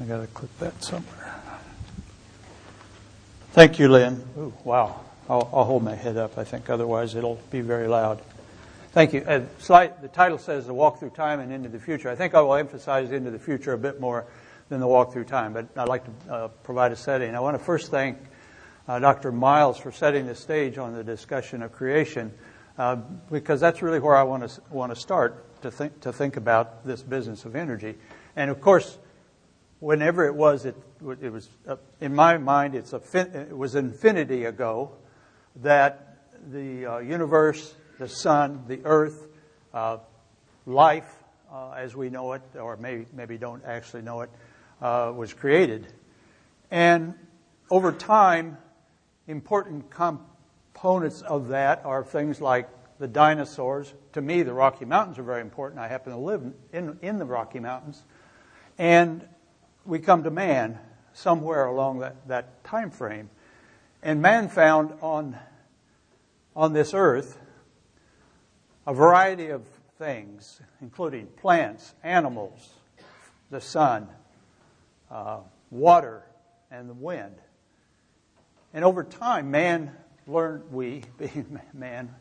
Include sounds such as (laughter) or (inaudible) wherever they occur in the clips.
I got to click that somewhere. Thank you, Lynn. Ooh, wow. I'll, I'll, hold my head up, I think, otherwise it'll be very loud. Thank you. Uh, slide, the title says The Walk Through Time and Into the Future. I think I will emphasize into the future a bit more than the walk through time, but I'd like to uh, provide a setting. I want to first thank uh, Dr. Miles for setting the stage on the discussion of creation, uh, because that's really where I want to want to start to think to think about this business of energy. And of course, whenever it was, it, it was uh, in my mind, it's a, it was infinity ago that the uh, universe, the sun, the earth, uh, life uh, as we know it, or maybe maybe don't actually know it, uh, was created. And over time, important components of that are things like the dinosaurs. To me, the Rocky Mountains are very important. I happen to live in, in the Rocky Mountains. And we come to man somewhere along that, that time frame. And man found on, on this earth a variety of things, including plants, animals, the sun, uh, water, and the wind. And over time, man learned, we, (laughs) being man,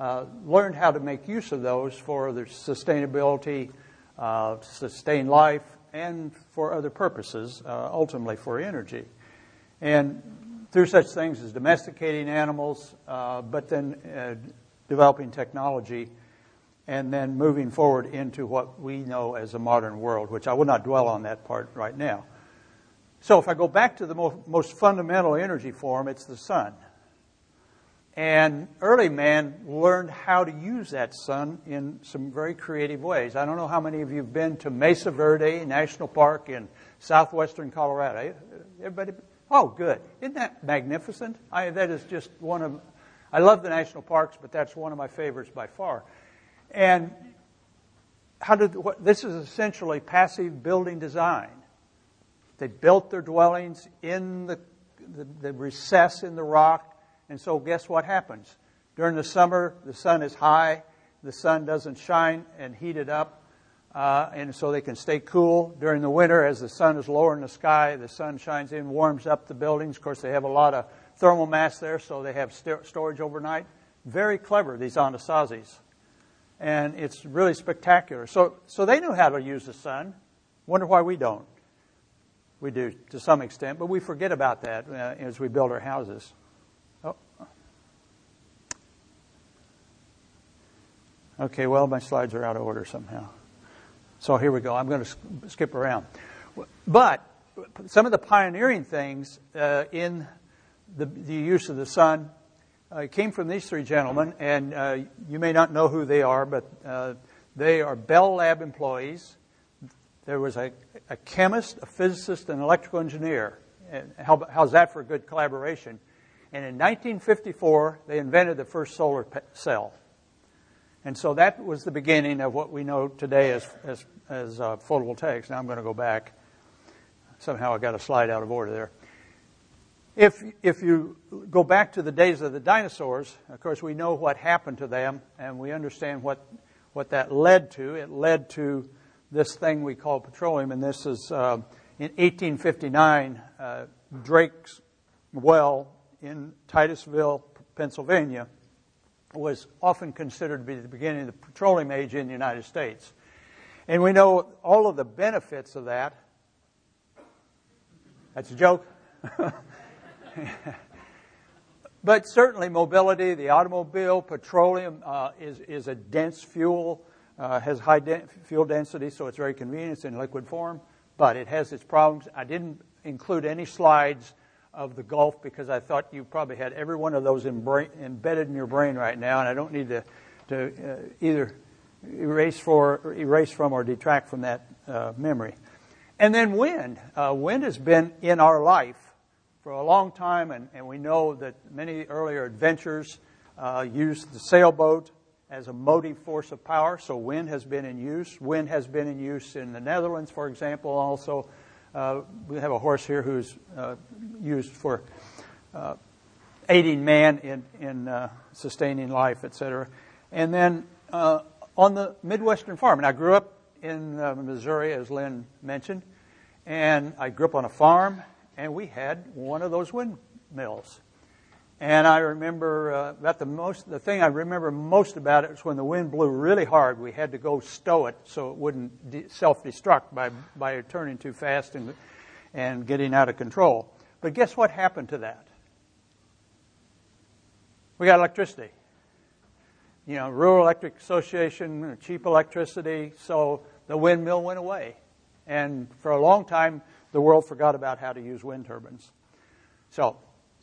uh, learned how to make use of those for their sustainability, uh, sustain life, and for other purposes, uh, ultimately for energy. And through such things as domesticating animals, uh, but then uh, developing technology, and then moving forward into what we know as a modern world, which I will not dwell on that part right now. So if I go back to the most, most fundamental energy form, it's the sun. And early man learned how to use that sun in some very creative ways. I don't know how many of you have been to Mesa Verde National Park in southwestern Colorado. Everybody? Oh, good. Isn't that magnificent? I, that is just one of, I love the national parks, but that's one of my favorites by far. And how did, what, this is essentially passive building design. They built their dwellings in the, the, the recess in the rock. And so, guess what happens? During the summer, the sun is high, the sun doesn't shine and heat it up, uh, and so they can stay cool. During the winter, as the sun is lower in the sky, the sun shines in, warms up the buildings. Of course, they have a lot of thermal mass there, so they have st- storage overnight. Very clever, these Anasazis. And it's really spectacular. So, so they knew how to use the sun. Wonder why we don't. We do to some extent, but we forget about that uh, as we build our houses. Okay, well, my slides are out of order somehow. So here we go. I'm going to skip around. But some of the pioneering things uh, in the, the, use of the sun uh, came from these three gentlemen, and uh, you may not know who they are, but uh, they are Bell Lab employees there was a, a chemist, a physicist, and an electrical engineer. And how, how's that for a good collaboration? And in 1954, they invented the first solar cell. And so that was the beginning of what we know today as, as, as uh, photovoltaics. Now I'm going to go back. Somehow I got a slide out of order there. If, if you go back to the days of the dinosaurs, of course, we know what happened to them, and we understand what, what that led to. It led to this thing we call petroleum, and this is uh, in 1859, uh, Drake's well in Titusville, Pennsylvania, was often considered to be the beginning of the petroleum age in the United States. And we know all of the benefits of that. That's a joke. (laughs) but certainly, mobility, the automobile, petroleum uh, is, is a dense fuel uh, has high de- fuel density, so it's very convenient. It's in liquid form, but it has its problems. I didn't include any slides of the Gulf because I thought you probably had every one of those embedded in your brain right now, and I don't need to, to uh, either erase for erase from or detract from that uh, memory. And then wind. Uh, wind has been in our life for a long time, and, and we know that many earlier adventures uh, used the sailboat as a motive force of power. So wind has been in use. Wind has been in use in the Netherlands, for example. Also, we have a horse here who's uh, used for uh, aiding man in, in uh, sustaining life, etc. And then uh, on the Midwestern farm, and I grew up in uh, Missouri, as Lynn mentioned, And I grew up on a farm, and we had one of those windmills. And I remember uh, about the most, the thing I remember most about it was when the wind blew really hard. We had to go stow it so it wouldn't de- self-destruct by by turning too fast and and getting out of control. But guess what happened to that? We got electricity. You know, Rural Electric Association, cheap electricity, so the windmill went away. And for a long time, the world forgot about how to use wind turbines. So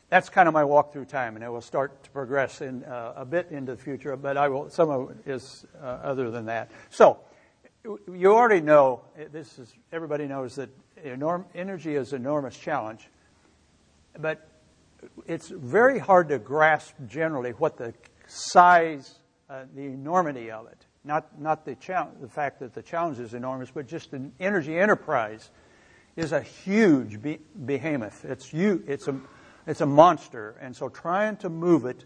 that's kind of my walk through time, and it will start to progress in uh, a bit into the future. But I will. Some of it is uh, other than that. So you already know this is. Everybody knows that enorm, energy is an enormous challenge, but it's very hard to grasp generally what the size, uh, the enormity of it. Not not the the fact that the challenge is enormous, but just an energy enterprise is a huge be- behemoth. It's you. It's a it's a monster. And so trying to move it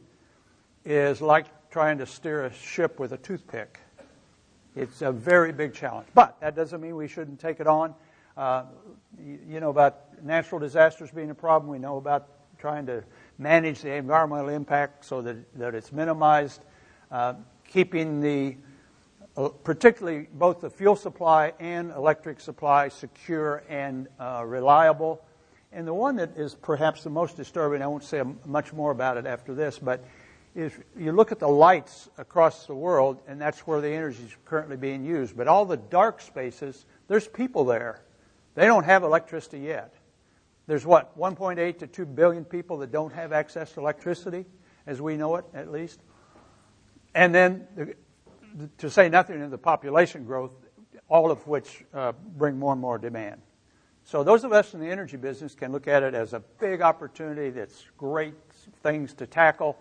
is like trying to steer a ship with a toothpick. It's a very big challenge. But that doesn't mean we shouldn't take it on. Uh, you, you know about natural disasters being a problem. We know about trying to manage the environmental impact so that, that it's minimized. Uh, keeping the, uh, particularly both the fuel supply and electric supply secure and uh, reliable. And the one that is perhaps the most disturbing, I won't say much more about it after this, but if you look at the lights across the world, and that's where the energy is currently being used. But all the dark spaces, there's people there. They don't have electricity yet. There's what, 1.8 to 2 billion people that don't have access to electricity, as we know it, at least. And then, to say nothing of the population growth, all of which uh, bring more and more demand. So those of us in the energy business can look at it as a big opportunity that's great things to tackle,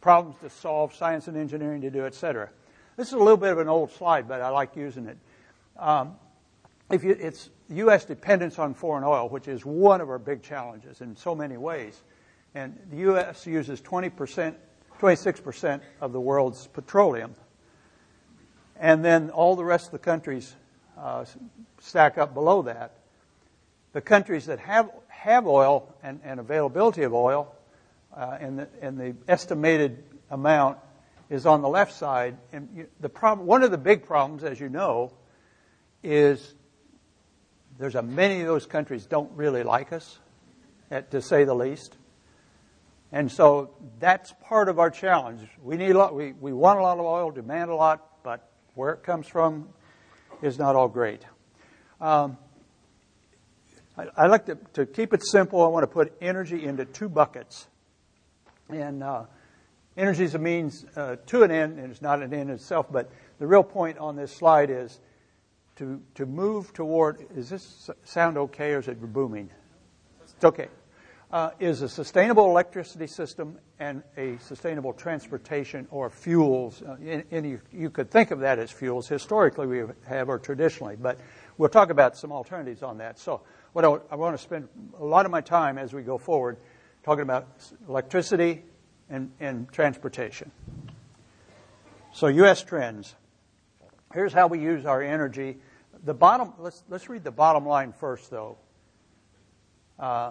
problems to solve, science and engineering to do, et cetera. This is a little bit of an old slide, but I like using it. Um, if you, it's U.S. dependence on foreign oil, which is one of our big challenges in so many ways. And the U.S. uses 20%, 26% of the world's petroleum. And then all the rest of the countries uh, stack up below that the countries that have, have oil and, and availability of oil uh, and, the, and the estimated amount is on the left side. And the problem, one of the big problems, as you know, is there's a many of those countries don't really like us, at, to say the least. And so that's part of our challenge. We need a lot, we, we want a lot of oil, demand a lot, but where it comes from is not all great. Um, I, I like to, to keep it simple. I want to put energy into two buckets. And uh, energy is a means uh, to an end, and it's not an end in itself. But the real point on this slide is to, to move toward is this sound okay or is it booming? It's okay. Uh, is a sustainable electricity system and a sustainable transportation or fuels. Uh, and you, you, could think of that as fuels. Historically, we have or traditionally, but we'll talk about some alternatives on that. So, what I, want to spend a lot of my time as we go forward talking about electricity and, and transportation. So, U.S. trends. Here's how we use our energy. The bottom. Let's let's read the bottom line first, though. Uh,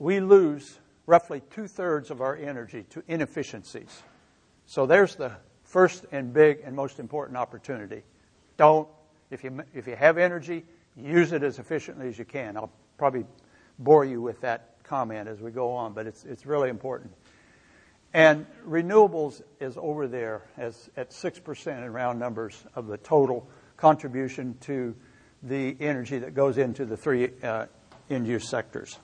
we lose roughly two thirds of our energy to inefficiencies. So there's the first and big and most important opportunity. Don't if you if you have energy, use it as efficiently as you can. I'll probably bore you with that comment as we go on, but it's, it's really important. And renewables is over there as at 6% in round numbers of the total contribution to the energy that goes into the three uh, end use sectors.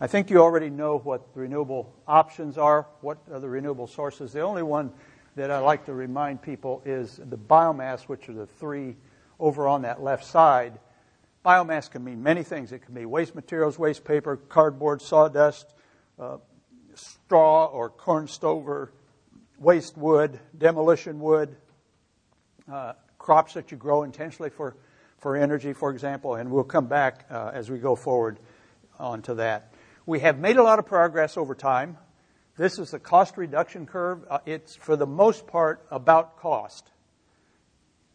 I think you already know what the renewable options are, what are the renewable sources. The only one that I like to remind people is the biomass, which are the three over on that left side. Biomass can mean many things. It can be waste materials, waste paper, cardboard, sawdust, uh, straw or corn stover, waste wood, demolition wood, uh, crops that you grow intentionally for, for energy, for example, and we'll come back uh, as we go forward onto that. We have made a lot of progress over time. This is the cost reduction curve. Uh, it's, for the most part, about cost.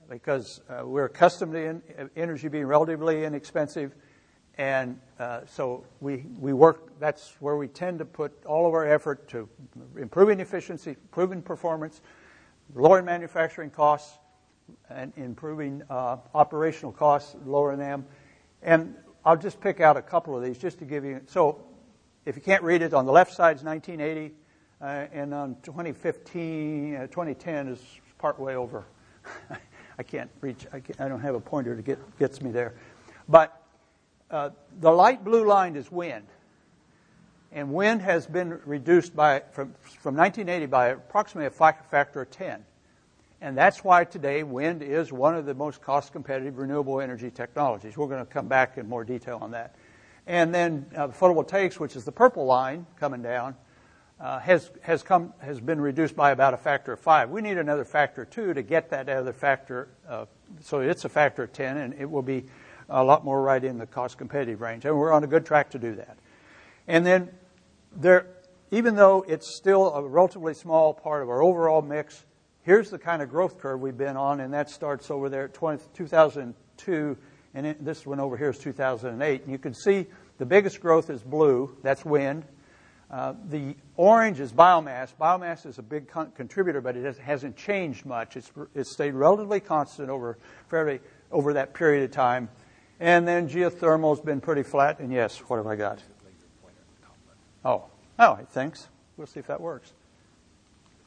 Because uh, we're accustomed to in, energy being relatively inexpensive, and uh, so we we work. That's where we tend to put all of our effort to improving efficiency, improving performance, lowering manufacturing costs, and improving uh, operational costs, lowering them. And I'll just pick out a couple of these just to give you. So, if you can't read it, on the left side is 1980, uh, and on 2015, uh, 2010 is part way over. (laughs) I can't reach. I, can't, I, don't have a pointer to get gets me there, but uh, the light blue line is wind, and wind has been reduced by from from 1980 by approximately a factor of 10. And that's why today wind is one of the most cost competitive renewable energy technologies. We're going to come back in more detail on that. And then uh, photovoltaics, which is the purple line coming down, uh, has has come has been reduced by about a factor of five. We need another factor of two to get that other factor. Uh, so it's a factor of ten, and it will be a lot more right in the cost competitive range. And we're on a good track to do that. And then there, even though it's still a relatively small part of our overall mix, here's the kind of growth curve we've been on, and that starts over there at 20, 2002, and it, this one over here is 2008. And you can see the biggest growth is blue, that's wind. Uh, the orange is biomass. Biomass is a big con- contributor, but it hasn't changed much. It's, it's stayed relatively constant over fairly over that period of time. And then geothermal has been pretty flat. And yes, what have I got? Oh, oh, thanks. We'll see if that works.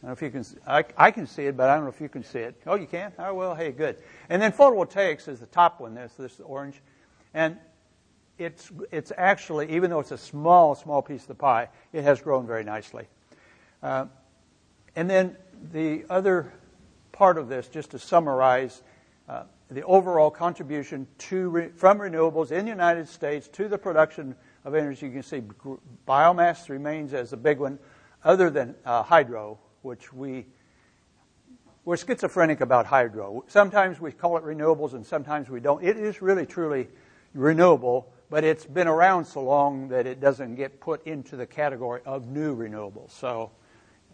I don't know if you can. I, I can see it, but I don't know if you can see it. Oh, you can. Oh well, hey, good. And then photovoltaics is the top one. This this orange, and it's it's actually even though it's a small small piece of the pie, it has grown very nicely. Uh, and then the other part of this, just to summarize, uh, the overall contribution to re, from renewables in the United States to the production of energy. You can see biomass remains as a big one, other than uh, hydro, which we we're schizophrenic about hydro. Sometimes we call it renewables and sometimes we don't. It is really truly renewable, but it's been around so long that it doesn't get put into the category of new renewables. So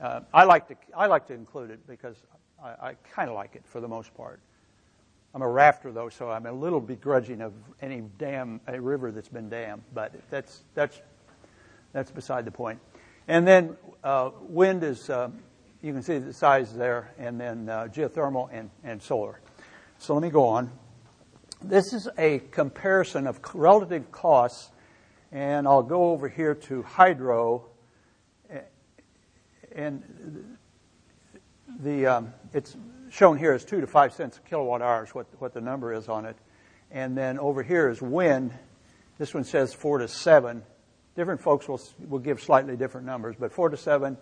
uh, I like to I like to include it because I, I kind of like it for the most part. I'm a rafter though, so I'm a little begrudging of any dam, a river that's been dammed, but that's that's that's beside the point. And then uh, wind is. Uh, you can see the size there, and then uh, geothermal and, and solar. So let me go on. This is a comparison of relative costs, and I'll go over here to hydro, and the um, it's shown here as two to five cents a kilowatt hour is what what the number is on it, and then over here is wind. This one says four to seven. Different folks will will give slightly different numbers, but four to seven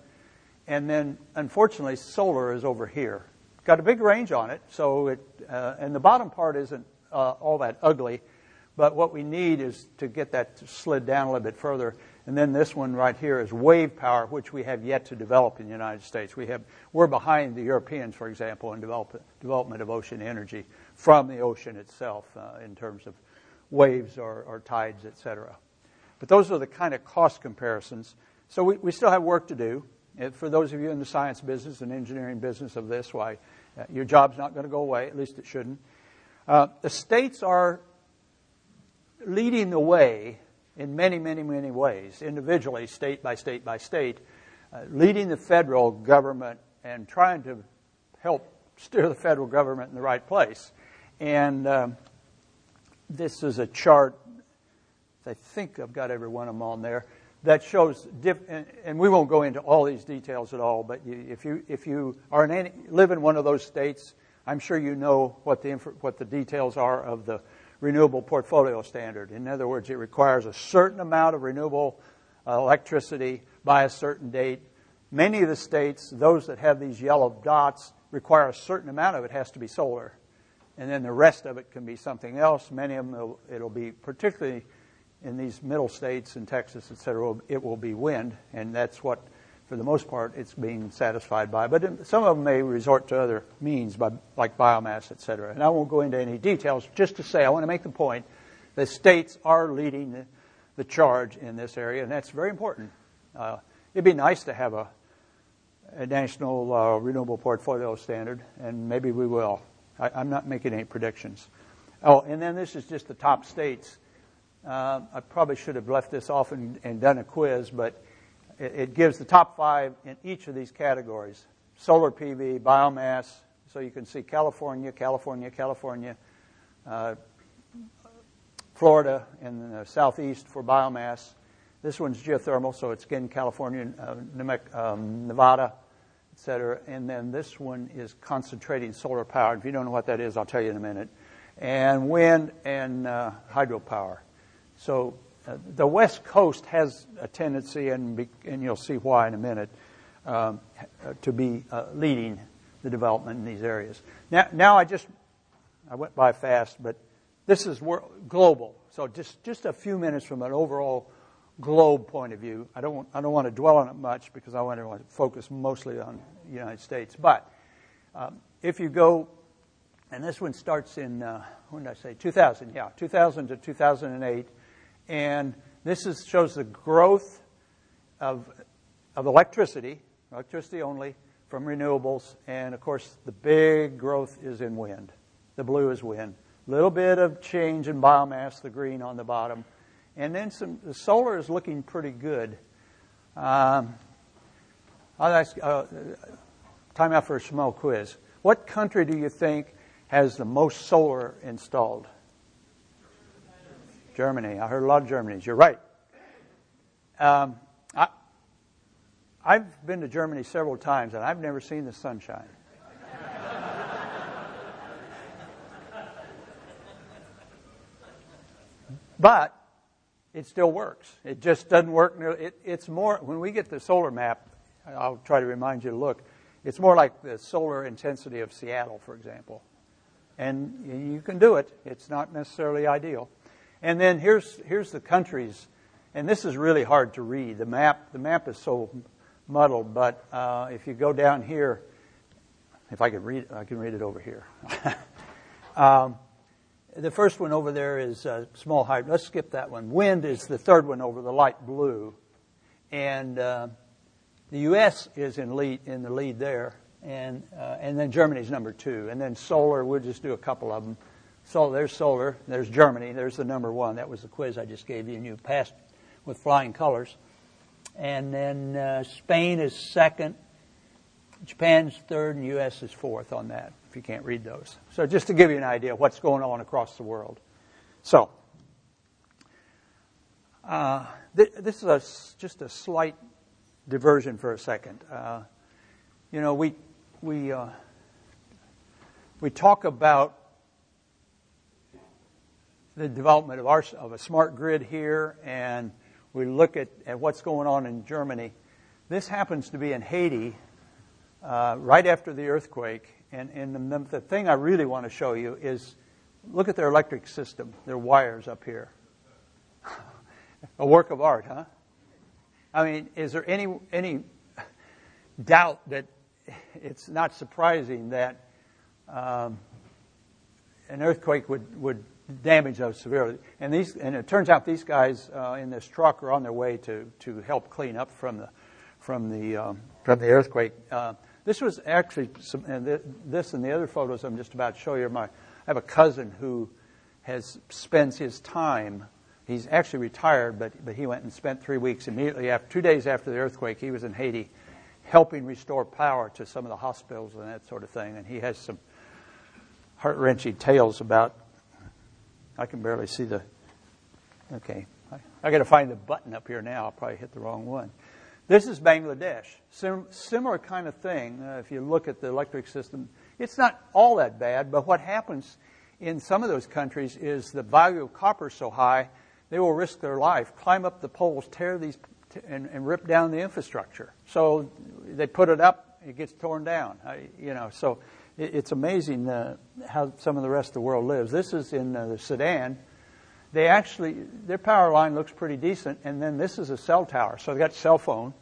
and then, unfortunately, solar is over here. Got a big range on it, so it, uh, and the bottom part isn't uh, all that ugly, but what we need is to get that slid down a little bit further. And then this one right here is wave power, which we have yet to develop in the United States. We have, we're behind the Europeans, for example, in develop, development of ocean energy from the ocean itself uh, in terms of waves or, or tides, et cetera. But those are the kind of cost comparisons. So we, we still have work to do for those of you in the science business and engineering business of this, why uh, your job's not going to go away, at least it shouldn't. Uh, the states are leading the way in many, many, many ways, individually, state by state by state, uh, leading the federal government and trying to help steer the federal government in the right place. And um, this is a chart. I think I've got every one of them on there that shows, diff- and we won't go into all these details at all, but if you, if you are in any, live in one of those states, I'm sure you know what the, what the details are of the renewable portfolio standard. In other words, it requires a certain amount of renewable electricity by a certain date. Many of the states, those that have these yellow dots, require a certain amount of it has to be solar. And then the rest of it can be something else. Many of them, it'll, it'll be particularly in these middle states in Texas, et cetera, it will be wind, and that's what, for the most part, it's being satisfied by. But some of them may resort to other means, by, like biomass, et cetera. And I won't go into any details, just to say, I want to make the point that states are leading the, the charge in this area, and that's very important. Uh, it'd be nice to have a, a national uh, renewable portfolio standard, and maybe we will. I, am not making any predictions. Oh, and then this is just the top states. Uh, I probably should have left this off and, and done a quiz, but it, gives the top five in each of these categories solar PV, biomass. So you can see California, California, California, uh, Florida, in the southeast for biomass. This one's geothermal, so it's again California, uh, um, Nevada, et cetera. And then this one is concentrating solar power. If you don't know what that is, I'll tell you in a minute. And wind and uh, hydropower. So the West Coast has a tendency, and, and you'll see why in a minute, um, to be uh, leading the development in these areas. Now, now I just I went by fast, but this is global. So just just a few minutes from an overall globe point of view. I don't I don't want to dwell on it much because I want to focus mostly on the United States. But um, if you go, and this one starts in uh, when did I say 2000? Yeah, 2000 to 2008, and this is, shows the growth of of electricity, electricity only from renewables, and of course the big growth is in wind. The blue is wind. A Little bit of change in biomass, the green on the bottom and then some, the solar is looking pretty good. Um, I'll ask, uh, time out for a small quiz. What country do you think has the most solar installed? Germany. I heard a lot of Germany's. You're right. Um, I, I've been to Germany several times, and I've never seen the sunshine. but it still works. It just doesn't work. It, it's more, when we get the solar map, I'll try to remind you to look, it's more like the solar intensity of Seattle, for example. And you can do it. It's not necessarily ideal. And then here's, here's the countries, and this is really hard to read. The map, the map is so muddled, but uh, if you go down here, if I could read, I can read it over here. (laughs) um, the first one over there is uh, small hydro. Let's skip that one. Wind is the third one over the light blue, and uh, the U.S. is in lead in the lead there, and uh, and then Germany's number two, and then solar. We'll just do a couple of them. So there's solar. There's Germany. There's the number one. That was the quiz I just gave you, and you passed with flying colors. And then uh, Spain is second. Japan's third, and U.S. is fourth on that if you can't read those. So just to give you an idea of what's going on across the world. So, uh, th- this is a, just a slight diversion for a second. Uh, you know, we we uh, we talk about the development of our of a smart grid here, and we look at, at what's going on in Germany. This happens to be in Haiti, uh, right after the earthquake, and, and the, the thing I really want to show you is look at their electric system, their wires up here. (laughs) A work of art, huh? I mean, is there any, any doubt that it's not surprising that um, an earthquake would, would damage those severely? And, these, and it turns out these guys uh, in this truck are on their way to, to help clean up from the, from the, um, from the earthquake. Uh, this was actually, some, and this and the other photos I'm just about to show you. Are My, I have a cousin who has spends his time. He's actually retired, but but he went and spent three weeks immediately after, two days after the earthquake. He was in Haiti, helping restore power to some of the hospitals and that sort of thing. And he has some heart wrenching tales about. I can barely see the. Okay, I, I got to find the button up here now. I'll probably hit the wrong one. This is Bangladesh. Sim- similar kind of thing. Uh, if you look at the electric system, it's not all that bad, but what happens in some of those countries is the value of copper is so high, they will risk their life, climb up the poles, tear these, t- and, and, rip down the infrastructure. So they put it up, it gets torn down. I, you know, so it's amazing uh, how some of the rest of the world lives. This is in uh, the Sudan they actually, their power line looks pretty decent, and then this is a cell tower. So they've got cell phone,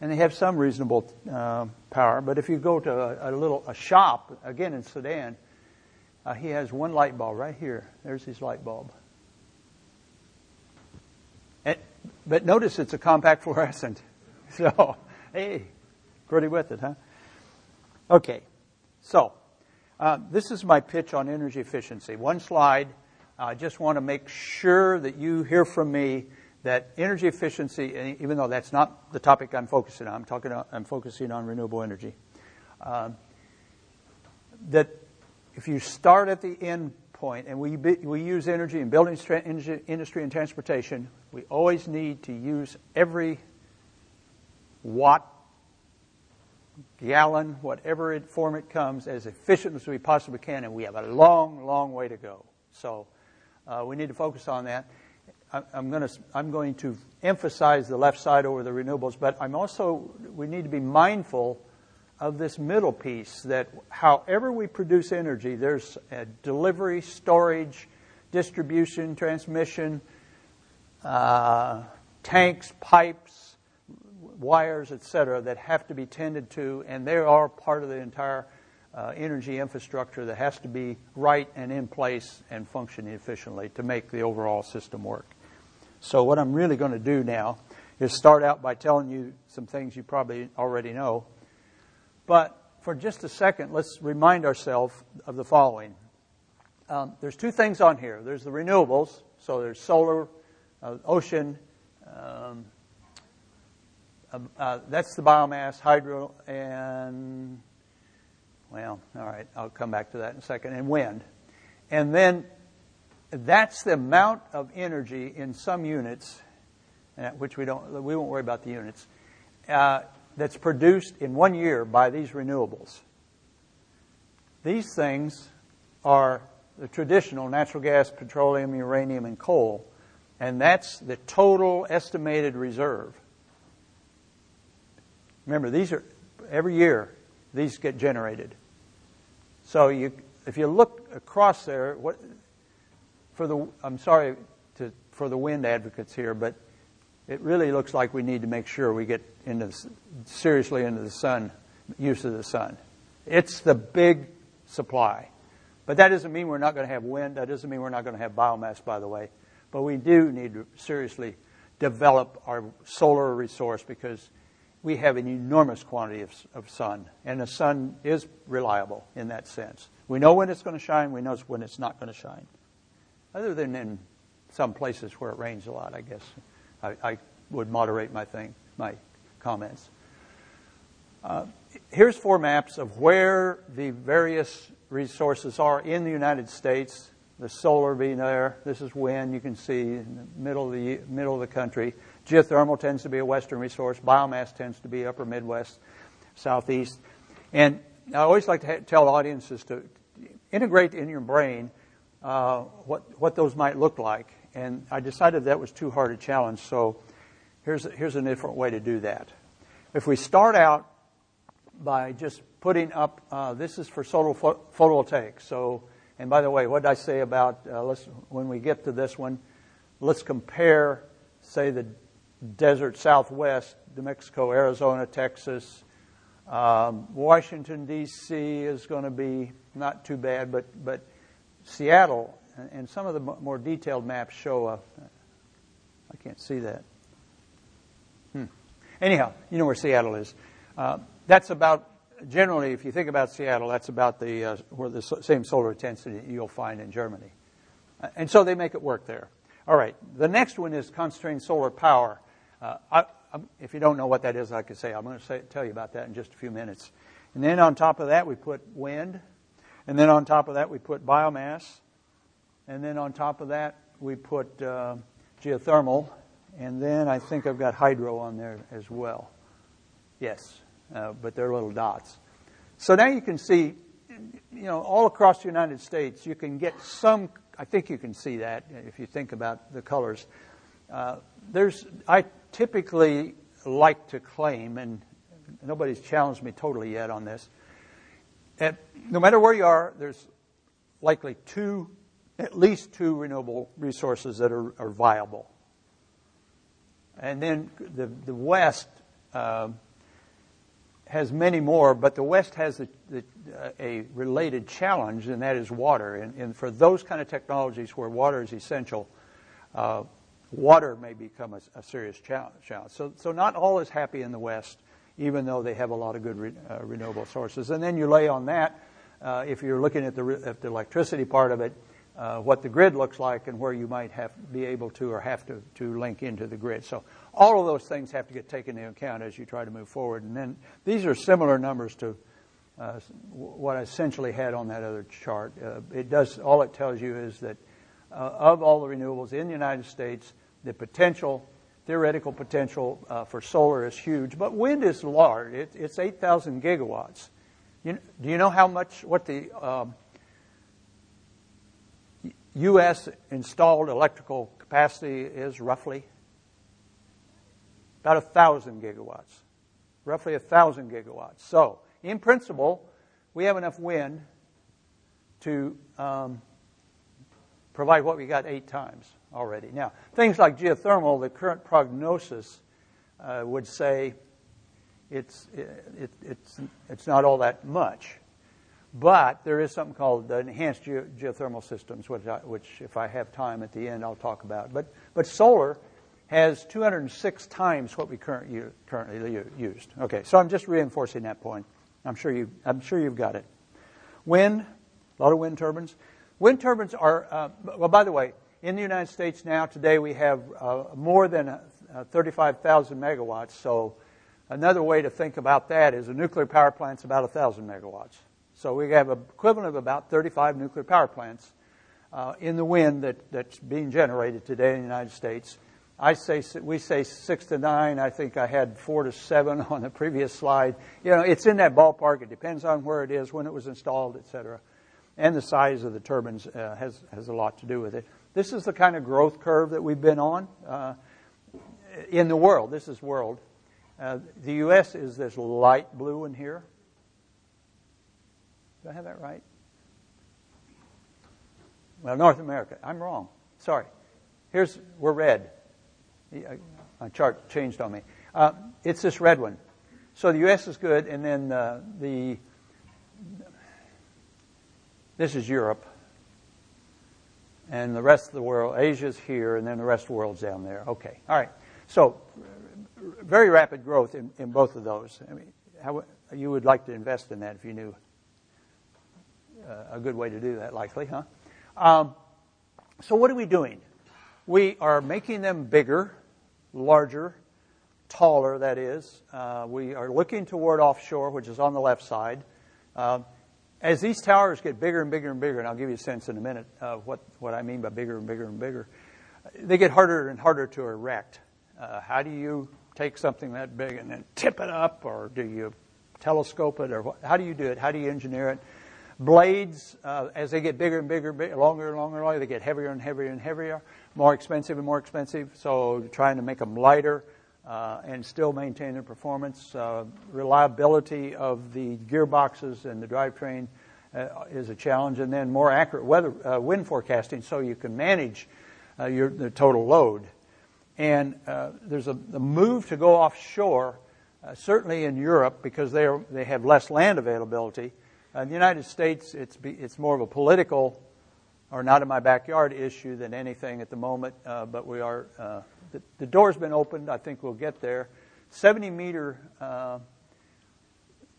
and they have some reasonable uh, power. But if you go to a, a, little a shop, again in Sudan, uh, he has one light bulb right here. There's his light bulb. And, but notice it's a compact fluorescent. (laughs) So, hey, pretty with it, huh? Okay, so Uh, this is my pitch on energy efficiency. One slide. I just want to make sure that you hear from me that energy efficiency, even though that's not the topic I'm focusing on, I'm talking. I'm focusing on renewable energy. Um, that if you start at the end point, and we we use energy in building industry and transportation, we always need to use every watt, gallon, whatever form it comes, as efficient as we possibly can, and we have a long, long way to go. So uh, we need to focus on that. I'm going, to, I'm going to emphasize the left side over the renewables, but I'm also, we need to be mindful of this middle piece that however we produce energy, there's delivery, storage, distribution, transmission, uh, tanks, pipes, wires, etc., that have to be tended to, and they are part of the entire uh, energy infrastructure that has to be right and in place and functioning efficiently to make the overall system work. So, what I'm really going to do now is start out by telling you some things you probably already know. But for just a second, let's remind ourselves of the following. Um, there's two things on here. There's the renewables, so there's solar, uh, ocean, um, uh, uh, that's the biomass, hydro, and, well, all right, I'll come back to that in a second, and wind. And then that's the amount of energy in some units, uh, which we don't, we won't worry about the units, uh, that's produced in one year by these renewables. These things are the traditional natural gas, petroleum, uranium, and coal and that's the total estimated reserve. Remember, these are every year these get generated. So you, if you look across there, what for the I'm sorry to, for the wind advocates here, but it really looks like we need to make sure we get into seriously into the sun use of the sun. It's the big supply. But that doesn't mean we're not going to have wind. That doesn't mean we're not going to have biomass, by the way. But we do need to seriously develop our solar resource because we have an enormous quantity of, of sun, and the sun is reliable in that sense. We know when it's going to shine, we know when it's not going to shine. Other than in some places where it rains a lot, I guess I, I would moderate my thing, my comments. Uh, here's four maps of where the various resources are in the United States the solar being there. This is wind. You can see in the middle of the middle of the country. Geothermal tends to be a western resource. Biomass tends to be upper Midwest, southeast. And I always like to tell audiences to integrate in your brain uh, what what those might look like. And I decided that was too hard a challenge. So here's here's a different way to do that. If we start out by just putting up, uh, this is for solar photovoltaic. So and by the way, what did I say about, uh, let's, when we get to this one, let's compare, say, the desert southwest, New Mexico, Arizona, Texas. Um, Washington, D.C. is going to be not too bad, but, but Seattle, and some of the more detailed maps show a, I can't see that. Hmm. Anyhow, you know where Seattle is. Uh, that's about generally, if you think about Seattle, that's about the uh, where the same solar intensity you'll find in Germany, uh, and so they make it work there. All right, the next one is concentrating solar power. Uh, I, if you don't know what that is, I say, I'm going to say, tell you about that in just a few minutes. And then on top of that, we put wind, and then on top of that, we put biomass, and then on top of that, we put uh, geothermal, and then I think I've got hydro on there as well. Yes uh, but they're little dots. So now you can see, you know, all across the United States, you can get some. I think you can see that if you think about the colors. Uh, there's, I typically like to claim, and nobody's challenged me totally yet on this. That no matter where you are, there's likely two, at least two renewable resources that are, are viable. And then the the West. Uh, has many more, but the West has a, a related challenge, and that is water. And, and, for those kind of technologies where water is essential, uh, water may become a, a serious challenge. So, so not all is happy in the West, even though they have a lot of good re, uh, renewable sources. And then you lay on that uh, if you're looking at the, at the electricity part of it, uh, what the grid looks like and where you might have be able to or have to, to link into the grid. So all of those things have to get taken into account as you try to move forward. And then these are similar numbers to uh, what I essentially had on that other chart. Uh, it does all it tells you is that uh, of all the renewables in the United States, the potential, theoretical potential uh, for solar is huge, but wind is large. It, it's 8,000 gigawatts. You, do you know how much what the um, U.S. installed electrical capacity is roughly? About a thousand gigawatts, roughly a thousand gigawatts. So, in principle, we have enough wind to um, provide what we got eight times already. Now, things like geothermal, the current prognosis uh, would say it's, it, it's, it's not all that much. But there is something called enhanced ge- geothermal systems, which, I, which, if I have time at the end, I'll talk about. But, but solar has 206 times what we current, u- currently used. Okay, so I'm just reinforcing that point. I'm sure, you, I'm sure you've got it. Wind, a lot of wind turbines. Wind turbines are, uh, well, by the way, in the United States now, today, we have uh, more than uh, 35,000 megawatts. So another way to think about that is a nuclear power plant's about 1,000 megawatts. So we have an equivalent of about 35 nuclear power plants uh, in the wind that, that's being generated today in the United States. I say we say six to nine. I think I had four to seven (laughs) on the previous slide. You know, it's in that ballpark. It depends on where it is, when it was installed, et cetera, and the size of the turbines uh, has has a lot to do with it. This is the kind of growth curve that we've been on uh, in the world. This is world. Uh, the U.S. is this light blue in here. Do I have that right? Well, North America. I'm wrong. Sorry. Here's, we're red. My chart changed on me. Uh, it's this red one. So the U.S. is good, and then uh, the, this is Europe. And the rest of the world, Asia's here, and then the rest of the world's down there. Okay. All right. So, very rapid growth in, in both of those. I mean, how, you would like to invest in that if you knew a good way to do that, likely, huh? Um, so, what are we doing? We are making them bigger, larger, taller, that is. Uh, we are looking toward offshore, which is on the left side. Uh, as these towers get bigger and bigger and bigger, and I'll give you a sense in a minute of what, what I mean by bigger and bigger and bigger, they get harder and harder to erect. Uh, how do you take something that big and then tip it up, or do you telescope it, or what, how do you do it? How do you engineer it? Blades, uh, as they get bigger and bigger, bigger, longer and longer, longer, they get heavier and heavier and heavier, more expensive and more expensive. So trying to make them lighter uh, and still maintain their performance. Uh, reliability of the gearboxes and the drivetrain uh, is a challenge. And then more accurate weather, uh, wind forecasting so you can manage uh, your, the total load. And there's a, a, move to go offshore, certainly in Europe, because they, are, they have less land availability in uh, the United States, it's, be, it's more of a political or not in my backyard issue than anything at the moment, uh, but we are, uh, the, the, door's been opened. I think we'll get there. 70 meter uh,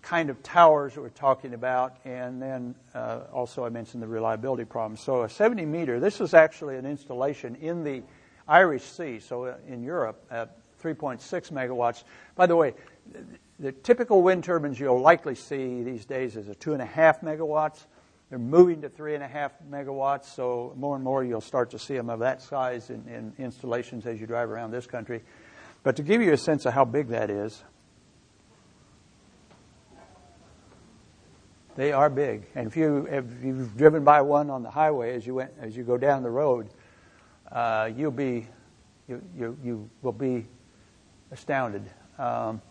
kind of towers we're talking about, and then uh, also I mentioned the reliability problem. So a 70 meter, this is actually an installation in the Irish Sea, so uh, in Europe at 3.6 megawatts. By the way, the typical wind turbines you'll likely see these days is a two and a half megawatts. They're moving to three and a half megawatts, so more and more you'll start to see them of that size in, in installations as you drive around this country. But to give you a sense of how big that is, they are big. And if you if you've driven by one on the highway as you went as you go down the road, uh, you'll be you, you you will be astounded. Um,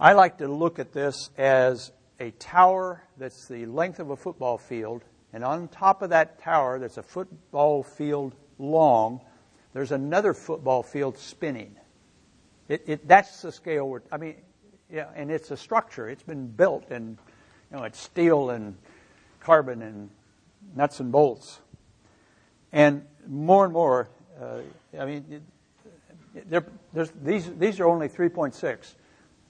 I like to look at this as a tower that's the length of a football field, and on top of that tower that's a football field long, there's another football field spinning. It, it, that's the scale I mean, yeah, and it's a structure. It's been built, and you know, it's steel and carbon and nuts and bolts. And more and more, uh, I mean, these, these are only 3.6.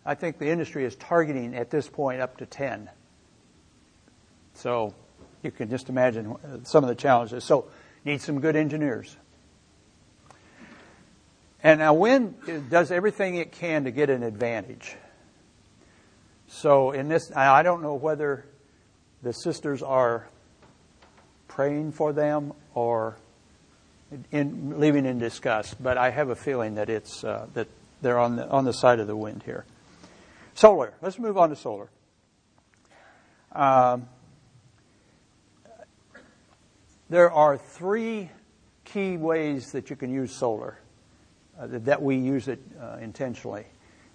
I think the industry is targeting at this point up to 10. So you can just imagine some of the challenges. So need some good engineers. And now wind does everything it can to get an advantage. So in this, I don't know whether the sisters are praying for them or in, leaving in disgust, but I have a feeling that it's uh, that they're on the on the side of the wind here. Solar. Let's move on to solar. Um, there are three key ways that you can use solar, uh, that we use it uh, intentionally.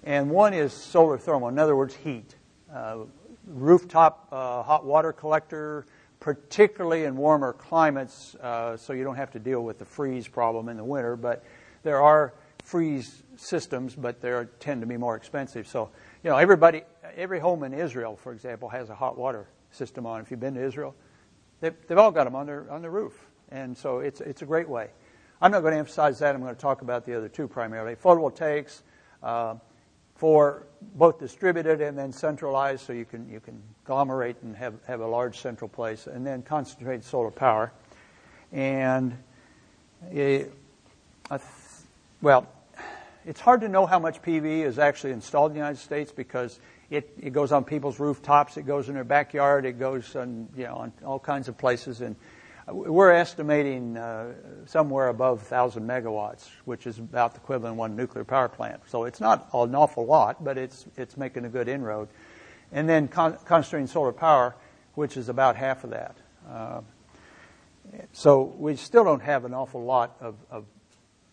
And one is solar thermal, in other words, heat. Uh, rooftop uh, hot water collector, particularly in warmer climates, uh, so you don't have to deal with the freeze problem in the winter. But there are freeze systems, but they tend to be more expensive. So, you know, everybody, every home in Israel, for example, has a hot water system on. If you've been to Israel, they've, they've all got them on their on their roof, and so it's it's a great way. I'm not going to emphasize that. I'm going to talk about the other two primarily. Photovoltaics. Uh, for both distributed and then centralized, so you can you can agglomerate and have, have a large central place, and then concentrated solar power. And it, well, it's hard to know how much PV is actually installed in the United States because it, it goes on people's rooftops, it goes in their backyard, it goes on you know on all kinds of places, and we're estimating uh, somewhere above 1,000 megawatts, which is about the equivalent of one nuclear power plant. So it's not an awful lot, but it's, it's making a good inroad. And then con- concentrating solar power, which is about half of that. Uh, so we still don't have an awful lot of, of,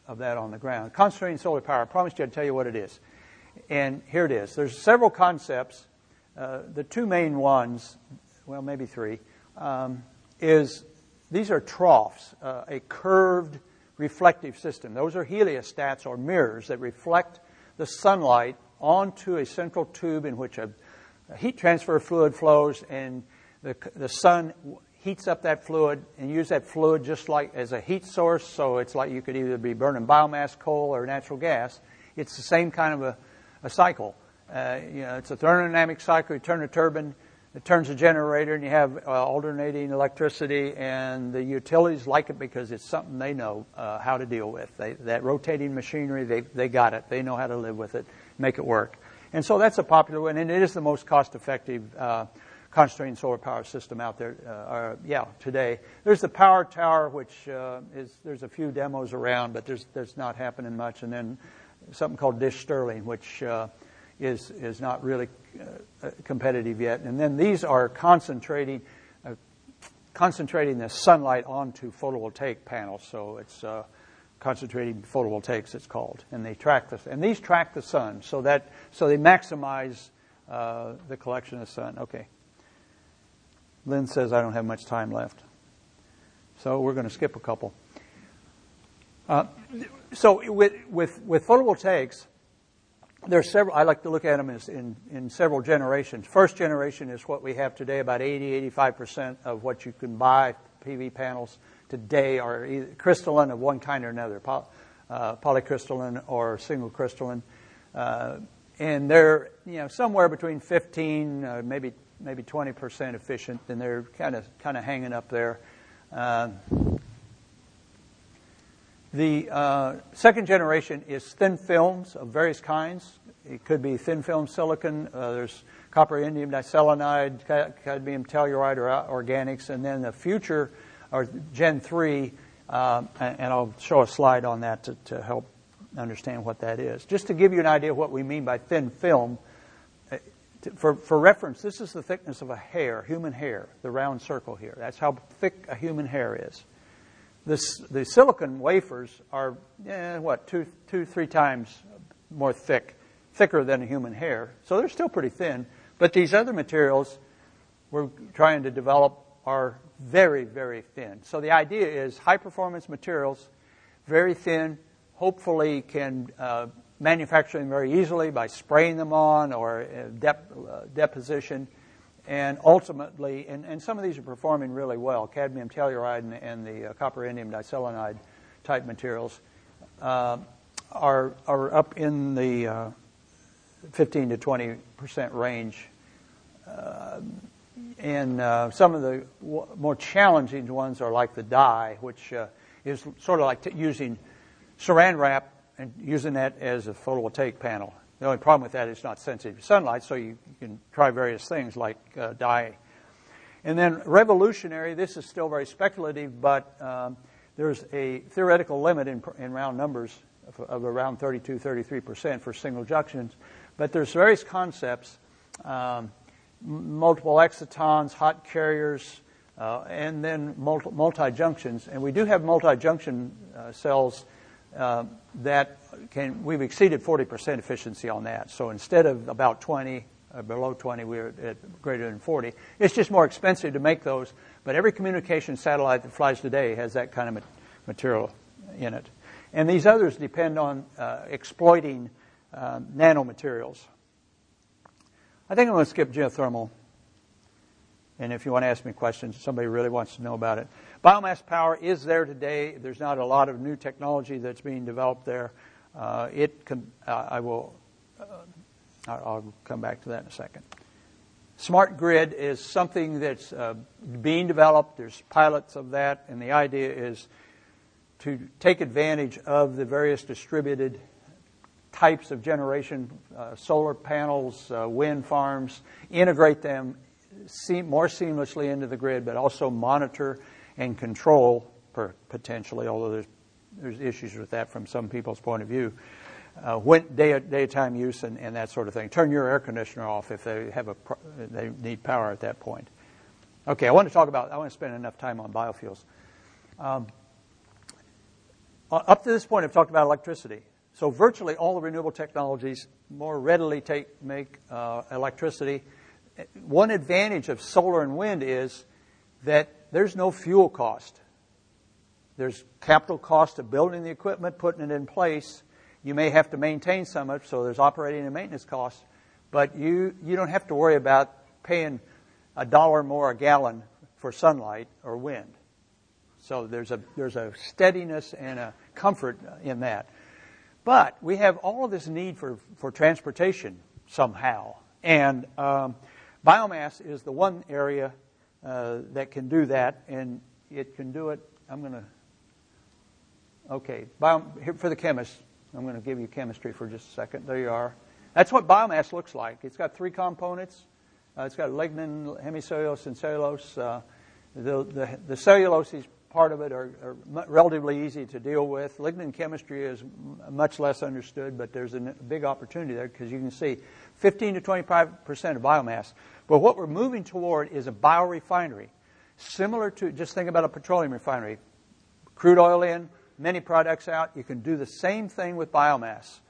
of that on the ground. Concentrating solar power, I promised you I'd tell you what it is. And here it is. There's several concepts. Uh, the two main ones, well, maybe three, um, is these are troughs, uh, a curved reflective system. Those are heliostats or mirrors that reflect the sunlight onto a central tube in which a, a heat transfer fluid flows, and the, the sun heats up that fluid and use that fluid just like as a heat source. So it's like you could either be burning biomass, coal, or natural gas. It's the same kind of a, a cycle. Uh, you know, it's a thermodynamic cycle. You turn a turbine it turns a generator and you have uh, alternating electricity and the utilities like it because it's something they know uh, how to deal with. They, that rotating machinery, they, they got it. They know how to live with it, make it work. And so that's a popular one and it is the most cost uh, solar power system out there. Uh, yeah, today. There's the power tower, which uh, is, there's a few demos around, but there's, there's not happening much. And then something called Dish Stirling, which uh, is, is not really uh, competitive yet. And then these are concentrating, uh, concentrating the sunlight onto photovoltaic panels. So it's uh, concentrating photovoltaics, it's called. And they track this. And these track the sun so that, so they maximize uh, the collection of sun. Okay. Lynn says I don't have much time left. So we're going to skip a couple. Uh, so with, with, with photovoltaics, there are several, I like to look at them as in, in several generations. First generation is what we have today, about 80, 85% of what you can buy PV panels today are crystalline of one kind or another, poly, uh, polycrystalline or single crystalline. Uh, and they're, you know, somewhere between 15, uh, maybe, maybe 20% efficient, and they're kind of, kind of hanging up there. Uh, the uh, second generation is thin films of various kinds. It could be thin film silicon. Uh, there's copper indium diselenide, cadmium telluride, or uh, organics. And then the future, or Gen 3, uh, and, and, I'll show a slide on that to, to, help understand what that is. Just to give you an idea of what we mean by thin film, for, for reference, this is the thickness of a hair, human hair, the round circle here. That's how thick a human hair is. This, the silicon wafers are, eh, what, two, two, three times more thick, thicker than a human hair. So they're still pretty thin. But these other materials we're trying to develop are very, very thin. So the idea is high performance materials, very thin, hopefully can uh, manufacture them very easily by spraying them on or uh, dep- uh, deposition and ultimately, and, and some of these are performing really well, cadmium telluride and, and the uh, copper indium diselenide type materials uh, are, are up in the uh, 15 to 20 percent range. Uh, and some of the w- more challenging ones are like the dye, which is sort of like t- using saran wrap and using that as a photovoltaic panel. The only problem with that is it's not sensitive to sunlight, so you, can try various things like uh, dye. And then revolutionary, this is still very speculative, but um, there's a theoretical limit in, in round numbers of, of, around 32, 33% for single junctions. But there's various concepts, um, multiple excitons, hot carriers, uh, and then multi junctions. And we do have multi junction uh, cells that can, we've exceeded 40% efficiency on that. So instead of about 20, uh, below 20, we're at greater than 40. It's just more expensive to make those, but every communication satellite that flies today has that kind of material in it. And these others depend on uh, exploiting uh, nanomaterials. I think I'm going to skip geothermal. And if you want to ask me questions, somebody really wants to know about it. Biomass power is there today. There's not a lot of new technology that's being developed there. Uh, it can, uh, I will, uh, I'll come back to that in a second. Smart grid is something that's uh, being developed. There's pilots of that, and the idea is to take advantage of the various distributed types of generation, uh, solar panels, uh, wind farms, integrate them more seamlessly into the grid, but also monitor and control potentially, although there's, there's issues with that from some people's point of view. Uh, when day, daytime use and, and, that sort of thing. Turn your air conditioner off if they have a they need power at that point. Okay, I want to talk about. I want to spend enough time on biofuels. Um, up to this point, I've talked about electricity. So virtually all the renewable technologies more readily take make uh, electricity. One advantage of solar and wind is that there's no fuel cost. There's capital cost of building the equipment, putting it in place. You may have to maintain some of it, so there's operating and maintenance costs. But you, you don't have to worry about paying a dollar more a gallon for sunlight or wind. So there's a, there's a steadiness and a comfort in that. But we have all of this need for, for transportation somehow. And um, biomass is the one area uh, that can do that, and it can do it. I'm going to. Okay, bio, for the chemist, I'm going to give you chemistry for just a second. There you are. That's what biomass looks like. It's got three components. Uh, it's got lignin, hemicellulose, and cellulose. Uh, the, the, the cellulose part of it are, are, relatively easy to deal with. Lignin chemistry is much less understood, but there's a big opportunity there because you can see 15 to 25 percent of biomass. But what we're moving toward is a biorefinery, similar to just think about a petroleum refinery. Crude oil in, many products out. You can do the same thing with biomass.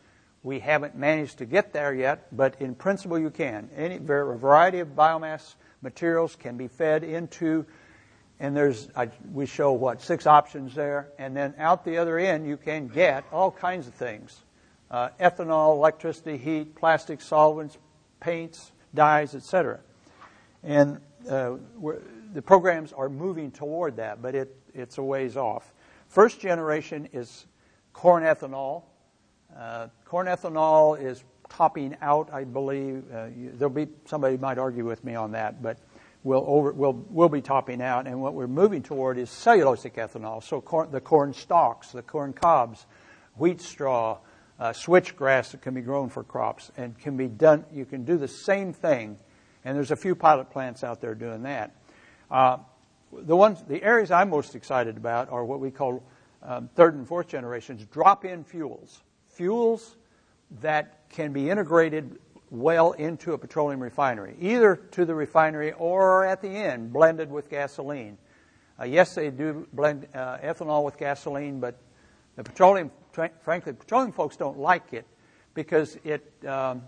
We haven't managed to get there yet, but in principle you can. Any a variety of biomass materials can be fed into and there's I, we show what six options there, and then out the other end you can get all kinds of things: uh, ethanol, electricity, heat, plastic solvents, paints, dyes, etc. And uh, the programs are moving toward that, but it, it's a ways off. First generation is corn ethanol. Uh, corn ethanol is topping out, I believe. Uh, you, there'll be somebody might argue with me on that, but will over, will will be topping out, and what we're moving toward is cellulosic ethanol. So the corn stalks, the corn cobs, wheat straw, uh, switchgrass that can be grown for crops, and can be done. You can do the same thing, and there's a few pilot plants out there doing that. Uh, the ones, the areas I'm most excited about are what we call um, third and fourth generations drop-in fuels, fuels that can be integrated well into a petroleum refinery, either to the refinery or at the end, blended with gasoline. Uh, yes, they do blend uh, ethanol with gasoline, but the petroleum, frankly, petroleum folks don't like it because it um,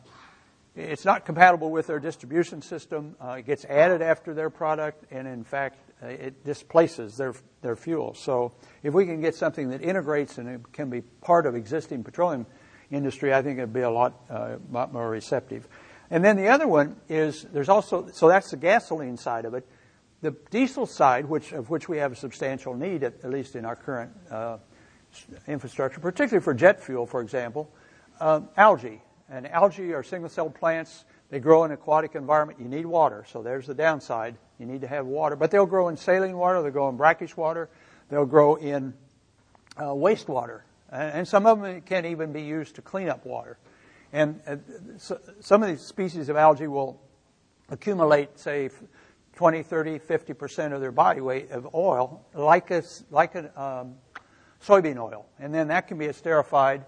it's not compatible with their distribution system. Uh, it gets added after their product, and in fact, uh, it displaces their their fuel. So, if we can get something that integrates and it can be part of existing petroleum industry, I think it'd be a lot, uh, lot more receptive. And then the other one is there's also so that's the gasoline side of it. The diesel side, which of which we have a substantial need, at, at least in our current uh, infrastructure, particularly for jet fuel, for example, uh, algae and algae are single-celled plants. They grow in aquatic environment. You need water, so there's the downside. You need to have water. But they'll grow in saline water, they'll grow in brackish water, they'll grow in uh, wastewater. And some of them can even be used to clean up water. And uh, so some of these species of algae will accumulate, say, 20, 30, 50% of their body weight of oil, like a, like a um, soybean oil. And then that can be esterified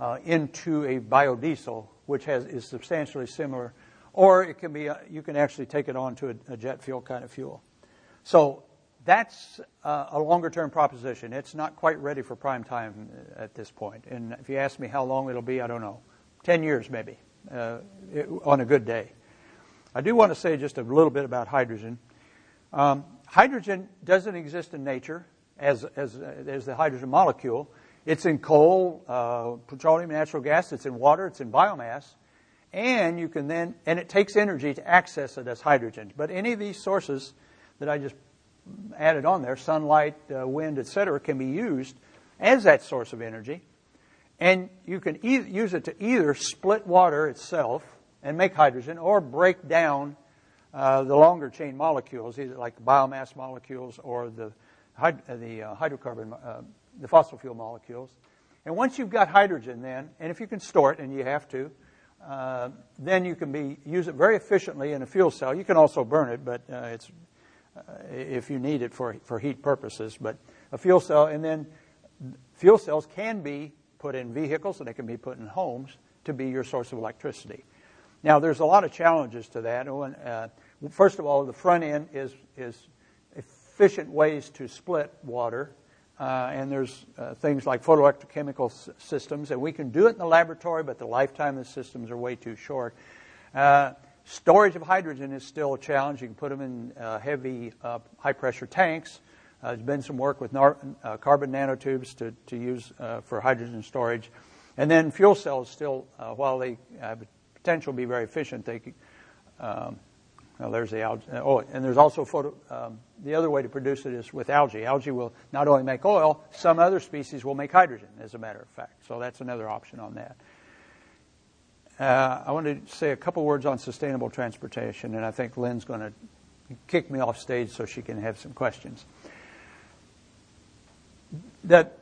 uh, into a biodiesel, which has, is substantially similar. Or it can be, uh, you can actually take it on to a, a jet fuel kind of fuel. So that's uh, a longer term proposition. It's not quite ready for prime time at this point. And if you ask me how long it'll be, I don't know. 10 years maybe, uh, it, on a good day. I do want to say just a little bit about hydrogen. Um, hydrogen doesn't exist in nature as, as, as the hydrogen molecule. It's in coal, uh, petroleum, natural gas. It's in water. It's in biomass. And you can then, and it takes energy to access it as hydrogen. But any of these sources that I just added on there, sunlight, uh, wind, etc., can be used as that source of energy. And you can e- use it to either split water itself and make hydrogen or break down uh, the longer chain molecules, either like biomass molecules or the, hyd- uh, the uh, hydrocarbon, uh, the fossil fuel molecules. And once you've got hydrogen, then, and if you can store it, and you have to, uh, then you can be use it very efficiently in a fuel cell. You can also burn it, but uh, it's if you need it for for heat purposes. But a fuel cell, and then fuel cells can be put in vehicles and they can be put in homes to be your source of electricity. Now, there's a lot of challenges to that. Uh, first of all, the front end is, is efficient ways to split water. Uh, and there's uh, things like photoelectrochemical s- systems, and we can do it in the laboratory, but the lifetime of the systems are way too short. Uh, storage of hydrogen is still a challenge. You can put them in uh, heavy, uh, high pressure tanks. Uh, there's been some work with nar- carbon nanotubes to, to use for hydrogen storage. And then fuel cells still, while they have potential to be very efficient, they um, well, there's the algae. Oh, and there's also photo, um, the other way to produce it is with algae. Algae will not only make oil, some other species will make hydrogen, as a matter of fact. So that's another option on that. Uh, I want to say a couple words on sustainable transportation, and I think Lynn's going to kick me off stage so she can have some questions that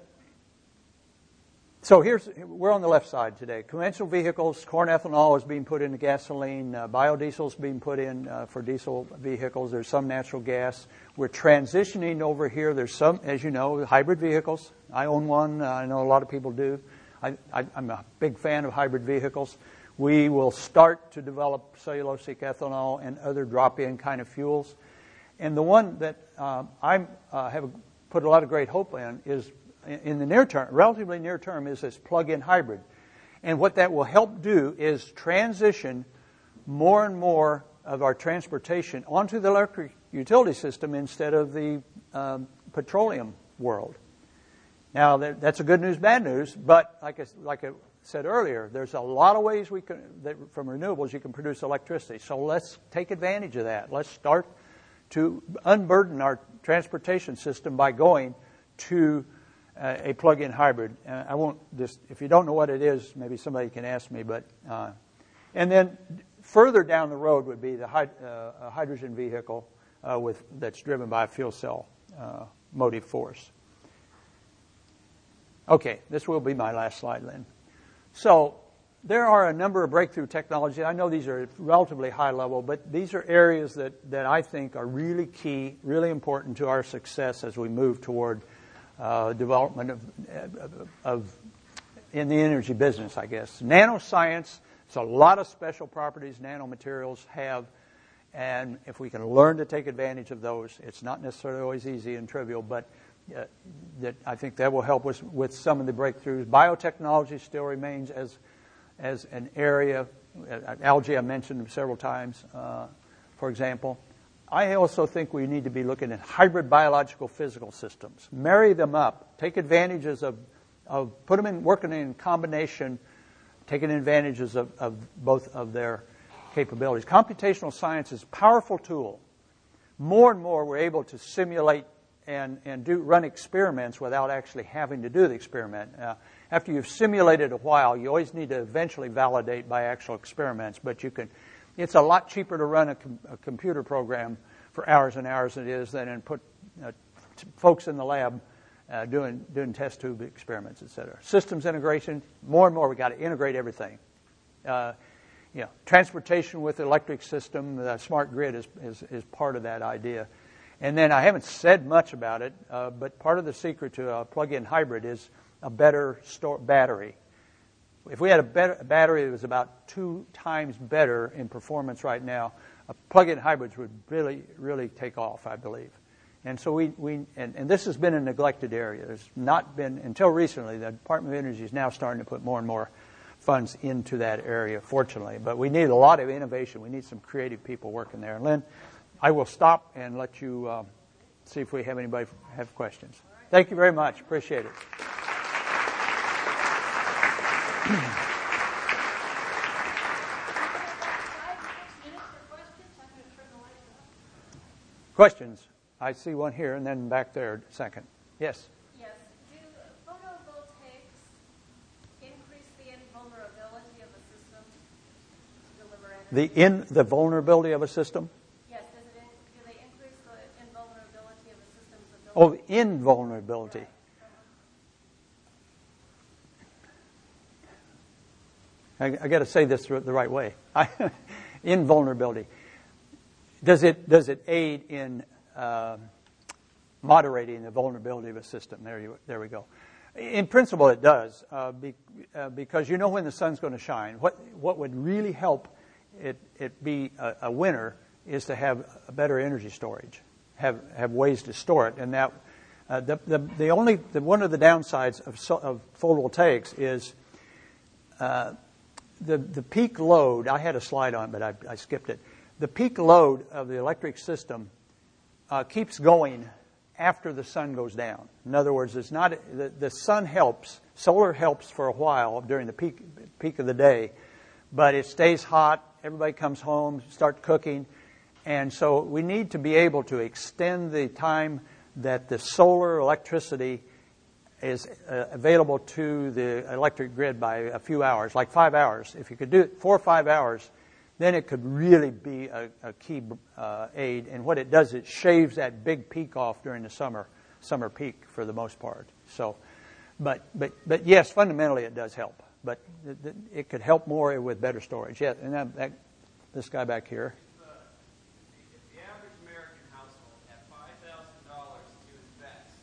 so here's we're on the left side today. Conventional vehicles, corn ethanol is being put into gasoline. Uh, biodiesel is being put in uh, for diesel vehicles. There's some natural gas. We're transitioning over here. There's some, as you know, hybrid vehicles. I own one. Uh, I know a lot of people do. I, am a big fan of hybrid vehicles. We will start to develop cellulosic ethanol and other drop-in kind of fuels. And the one that uh, I uh, have put a lot of great hope in is in the near term, relatively near term, is this plug-in hybrid. And what that will help do is transition more and more of our transportation onto the electric utility system instead of the um, petroleum world. Now, that's a good news, bad news, but like I, like I said earlier, there's a lot of ways we can, from renewables you can produce electricity. So let's take advantage of that. Let's start to unburden our transportation system by going to uh, a plug-in hybrid. Uh, I won't just, if you don't know what it is, maybe somebody can ask me, but, uh, and then further down the road would be the uh, hydrogen vehicle uh, with, that's driven by a fuel cell motive force. Okay, this will be my last slide, Lynn. So, there are a number of breakthrough technologies. I know these are relatively high level, but these are areas that, that I think are really key, really important to our success as we move toward uh, development of, of, in the energy business, I guess. Nanoscience, it's a lot of special properties nanomaterials have, and if we can learn to take advantage of those, it's not necessarily always easy and trivial, but uh, that I think that will help us with some of the breakthroughs. Biotechnology still remains as as an area. Uh, algae I mentioned several times, uh, for example. I also think we need to be looking at hybrid biological physical systems. Marry them up. Take advantages of, of put them in, working in combination, taking advantages of, of both of their capabilities. Computational science is a powerful tool. More and more we're able to simulate and, and do, run experiments without actually having to do the experiment. Uh, after you've simulated a while, you always need to eventually validate by actual experiments, but you can it's a lot cheaper to run a, com- a computer program for hours and hours than it is than and put uh, t- folks in the lab uh, doing doing test tube experiments, et cetera. Systems integration, more and more we got to integrate everything. Uh, you know, transportation with electric system, the smart grid is, is, is part of that idea. And then I haven't said much about it, uh, but part of the secret to a plug-in hybrid is a better store, battery. If we had a, better, a battery that was about two times better in performance right now, plug-in hybrids would really, really take off, I believe. And so we, we and, and this has been a neglected area. There's not been, until recently, the Department of Energy is now starting to put more and more funds into that area, fortunately. But we need a lot of innovation. We need some creative people working there. And Lynn, I will stop and let you uh, see if we have anybody have questions. Thank you very much. Appreciate it. (clears throat) Questions? I see one here and then back there second. Yes. Yes. Do photovoltaics increase the invulnerability of a system to deliver energy? The in the vulnerability of a system? Yes. Does it do they increase the invulnerability of a system's Oh, ability? invulnerability. I, I got to say this the right way. I. (laughs) Does it does it aid in uh, moderating the vulnerability of a system? There you there we go. In principle, it does uh, be, uh, because you know when the sun's going to shine. What what would really help it it be a, a winner is to have a better energy storage, have have ways to store it, and that uh, the, the the only the, one of the downsides of so, of photovoltaics is uh, the the peak load. I had a slide on, it, but I, I skipped it. The peak load of the electric system uh, keeps going after the sun goes down. In other words, it's not the, the sun helps, solar helps for a while during the peak peak of the day, but it stays hot. Everybody comes home, start cooking, and so we need to be able to extend the time that the solar electricity is uh, available to the electric grid by a few hours, like five hours. If you could do it four or five hours, then it could really be a, a key uh, aid. And what it does, it shaves that big peak off during the summer summer peak for the most part. So, but but but yes, fundamentally it does help. But it, could help more with better storage. Yeah, and that, that this guy back here. If the average American household had five thousand dollars to invest,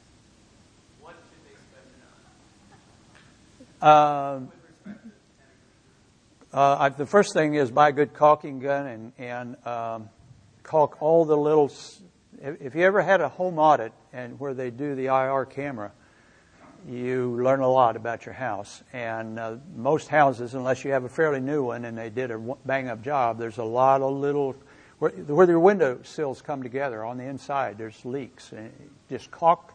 what should they spend Um. Uh, I, the first thing is buy a good caulking gun and, and um, caulk all the little. If, you ever had a home audit and where they do the IR camera, you learn a lot about your house. And uh, most houses, unless you have a fairly new one and they did a bang up job, there's a lot of little where, where your window sills come together on the inside. There's leaks. Just caulk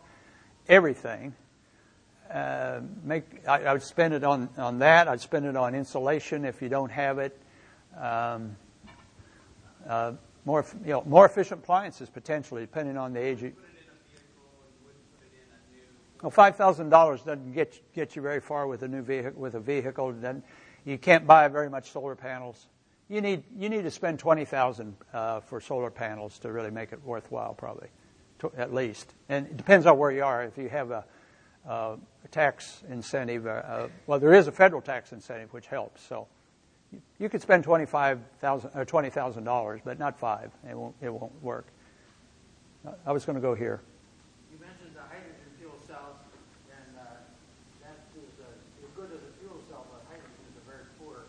everything uh, make I, I would spend it on, on that. I'd spend it on insulation if you don't have it. Um, uh, more you know more efficient appliances potentially, depending on the age. Well, five thousand dollars doesn't get get you very far with a new vehicle. With a vehicle, then you can't buy very much solar panels. You need you need to spend twenty thousand uh, for solar panels to really make it worthwhile, probably, to, at least. And it depends on where you are. If you have a, uh, tax incentive, uh, uh, well, there is a federal tax incentive which helps. So you, you could spend twenty five thousand or twenty thousand dollars, but not five. It won't it won't work. I was going to go here. You mentioned the hydrogen fuel cells, and uh, that is uh, the good of the fuel cell, but hydrogen is a very poor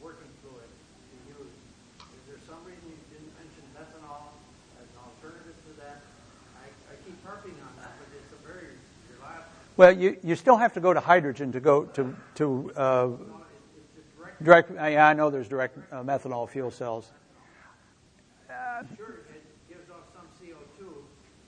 working fluid to use. Is there some reason you didn't mention methanol as an alternative to that? I, I keep harping on that, but it's a very reliable. Well, you, you still have to go to hydrogen to go to to uh, No, it, it's just direct. direct. Yeah, I know there's direct uh, methanol fuel cells. Sure, it gives off some CO2,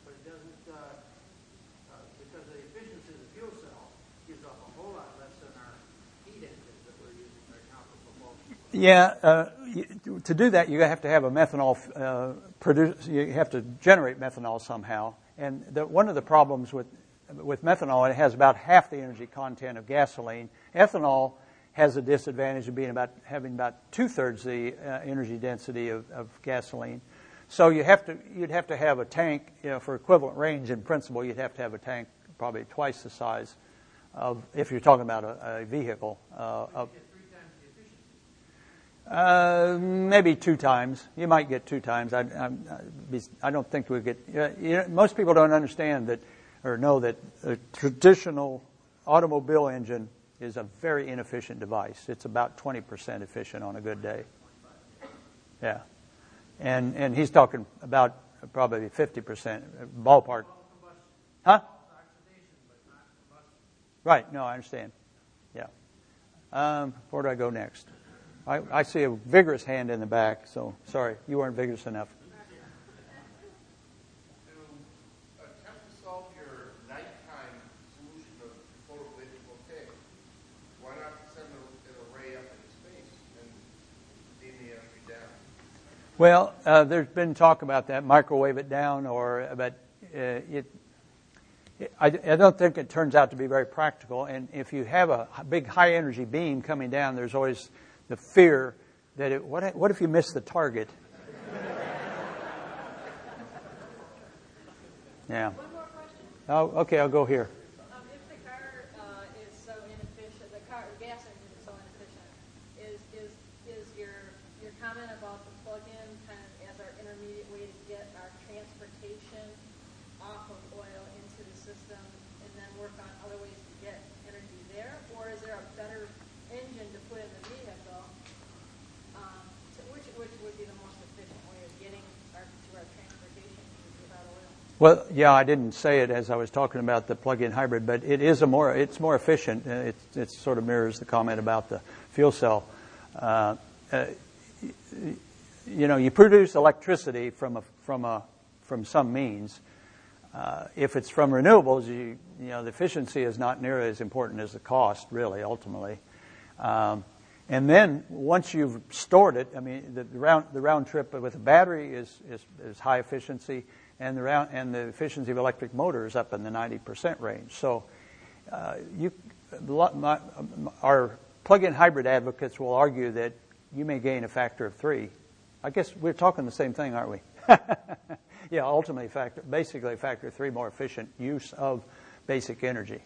but it doesn't, uh, uh, because the efficiency of the fuel cell gives off a whole lot less than our heat engines that we're using right now for propulsion. Yeah, uh, to do that, you have to have a methanol uh, produce. You have to generate methanol somehow. And the, one of the problems with with methanol, it has about half the energy content of gasoline. Ethanol has a disadvantage of being about having about two thirds the uh, energy density of, of gasoline. So you have to you'd have to have a tank, you know, for equivalent range in principle, you'd have to have a tank probably twice the size of if you're talking about a, a vehicle. Uh, of, Get three times the efficiency. uh, maybe two times. You might get two times. I, I, I don't think we get. You know, most people don't understand that or know that a traditional automobile engine is a very inefficient device. It's about 20% efficient on a good day. Yeah. And, and he's talking about probably 50% ballpark. Huh? Right. No, I understand. Yeah. Um, where do I go next? I, I see a vigorous hand in the back, so sorry, you weren't vigorous enough. To attempt to solve your nighttime solution of photovoltaic, why not send an array up into space and beam the energy down? Well, uh, there's been talk about that, microwave it down, or but uh, it. I, I don't think it turns out to be very practical. And if you have a big high energy beam coming down, there's always the fear that it, what, what if you miss the target? (laughs) yeah. One more question. Oh, okay, I'll go here. Um, if the car uh, is so inefficient, the car, the gas engine is so inefficient, is, is, is your, your comment about the plug-in kind of as our intermediate way to get our transportation off of oil into the system and then work on other ways to get energy there? Or is there a better engine to put in the vehicle? Um, to, which, which would be the most efficient way of getting our, to our transportation without oil? Well, yeah, I didn't say it as I was talking about the plug-in hybrid, but it is a more it's more efficient. Uh, It, it sort of mirrors the comment about the fuel cell. Uh, uh, you know, you produce electricity from a from a from some means. Uh, if it's from renewables, you you know the efficiency is not nearly as important as the cost, really, ultimately. Um, and then once you've stored it, I mean, the, the round the round trip with a battery is, is is high efficiency, and the round and the efficiency of electric motor is up in the ninety percent range. So, uh, you my, our plug-in hybrid advocates will argue that you may gain a factor of three. I guess we're talking the same thing, aren't we? (laughs) yeah, ultimately, factor basically factor three more efficient use of basic energy.